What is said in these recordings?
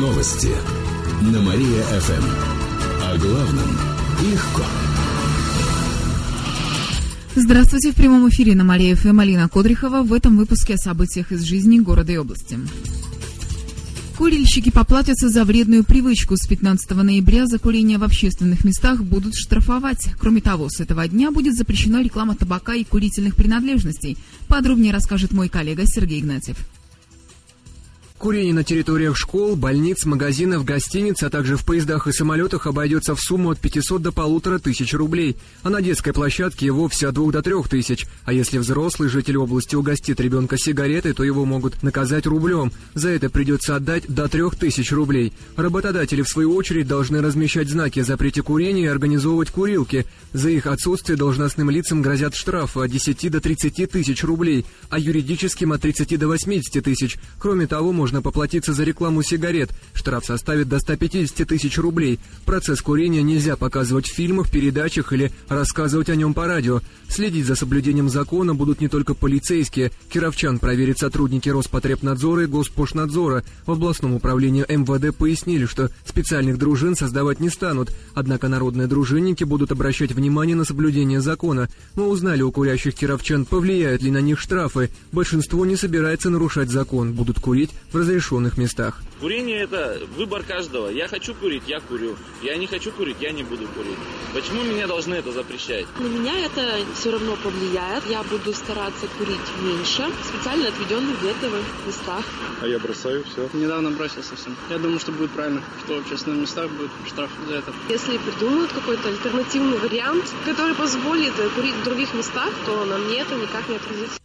Новости на Мария-ФМ. О главном легко. Здравствуйте, в прямом эфире на Мария-ФМ Алина Кодрихова. В этом выпуске о событиях из жизни города и области. Курильщики поплатятся за вредную привычку. С 15 ноября за в общественных местах будут штрафовать. Кроме того, с этого дня будет запрещена реклама табака и курительных принадлежностей. Подробнее расскажет мой коллега Сергей Игнатьев. Курение на территориях школ, больниц, магазинов, гостиниц, а также в поездах и самолетах обойдется в сумму от 500 до полутора тысяч рублей, а на детской площадке и вовсе от 2 до 3 тысяч. А если взрослый житель области угостит ребенка сигаретой, то его могут наказать рублем. За это придется отдать до 3 тысяч рублей. Работодатели, в свою очередь, должны размещать знаки о запрете курения и организовывать курилки. За их отсутствие должностным лицам грозят штрафы от 10 до 30 тысяч рублей, а юридическим от 30 до 80 тысяч. Кроме того, можно можно поплатиться за рекламу сигарет. Штраф составит до 150 тысяч рублей. Процесс курения нельзя показывать в фильмах, передачах или рассказывать о нем по радио. Следить за соблюдением закона будут не только полицейские. Кировчан проверят сотрудники Роспотребнадзора и Госпошнадзора. В областном управлении МВД пояснили, что специальных дружин создавать не станут. Однако народные дружинники будут обращать внимание на соблюдение закона. Мы узнали у курящих кировчан, повлияют ли на них штрафы. Большинство не собирается нарушать закон. Будут курить в разрешенных местах. Курение это выбор каждого. Я хочу курить, я курю. Я не хочу курить, я не буду курить. Почему меня должны это запрещать? На меня это все равно повлияет. Я буду стараться курить меньше, специально отведенных для этого местах. А я бросаю все. Недавно бросил совсем. Я думаю, что будет правильно, что в общественных местах будет штраф за это. Если придумают какой-то альтернативный вариант, который позволит курить в других местах, то на мне это никак не отразится.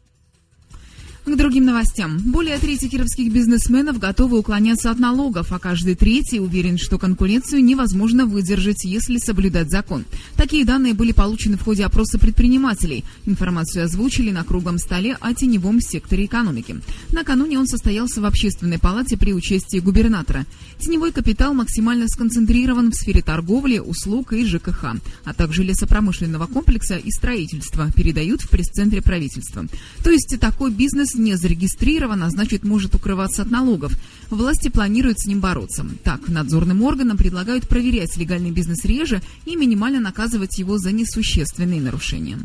К другим новостям. Более трети кировских бизнесменов готовы уклоняться от налогов, а каждый третий уверен, что конкуренцию невозможно выдержать, если соблюдать закон. Такие данные были получены в ходе опроса предпринимателей. Информацию озвучили на круглом столе о теневом секторе экономики. Накануне он состоялся в общественной палате при участии губернатора. Теневой капитал максимально сконцентрирован в сфере торговли, услуг и ЖКХ, а также лесопромышленного комплекса и строительства, передают в пресс-центре правительства. То есть такой бизнес не зарегистрирован, а значит может укрываться от налогов. Власти планируют с ним бороться. Так, надзорным органам предлагают проверять легальный бизнес реже и минимально наказывать его за несущественные нарушения.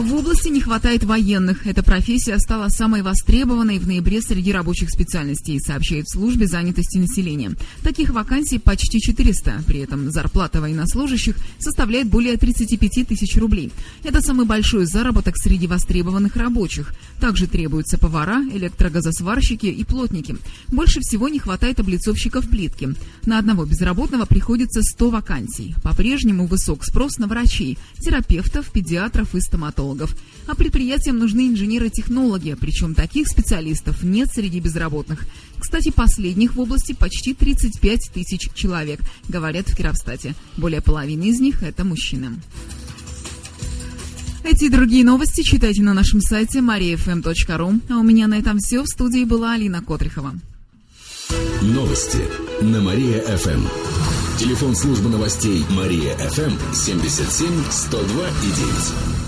В области не хватает военных. Эта профессия стала самой востребованной в ноябре среди рабочих специальностей, сообщает службе занятости населения. Таких вакансий почти 400. При этом зарплата военнослужащих составляет более 35 тысяч рублей. Это самый большой заработок среди востребованных рабочих. Также требуются повара, электрогазосварщики и плотники. Больше всего не хватает облицовщиков плитки. На одного безработного приходится 100 вакансий. По-прежнему высок спрос на врачей, терапевтов, педиатров и стоматологов технологов. А предприятиям нужны инженеры-технологи, причем таких специалистов нет среди безработных. Кстати, последних в области почти 35 тысяч человек, говорят в Кировстате. Более половины из них – это мужчины. Эти и другие новости читайте на нашем сайте mariafm.ru. А у меня на этом все. В студии была Алина Котрихова. Новости на Мария-ФМ. Телефон службы новостей Мария-ФМ 77 102 и 9.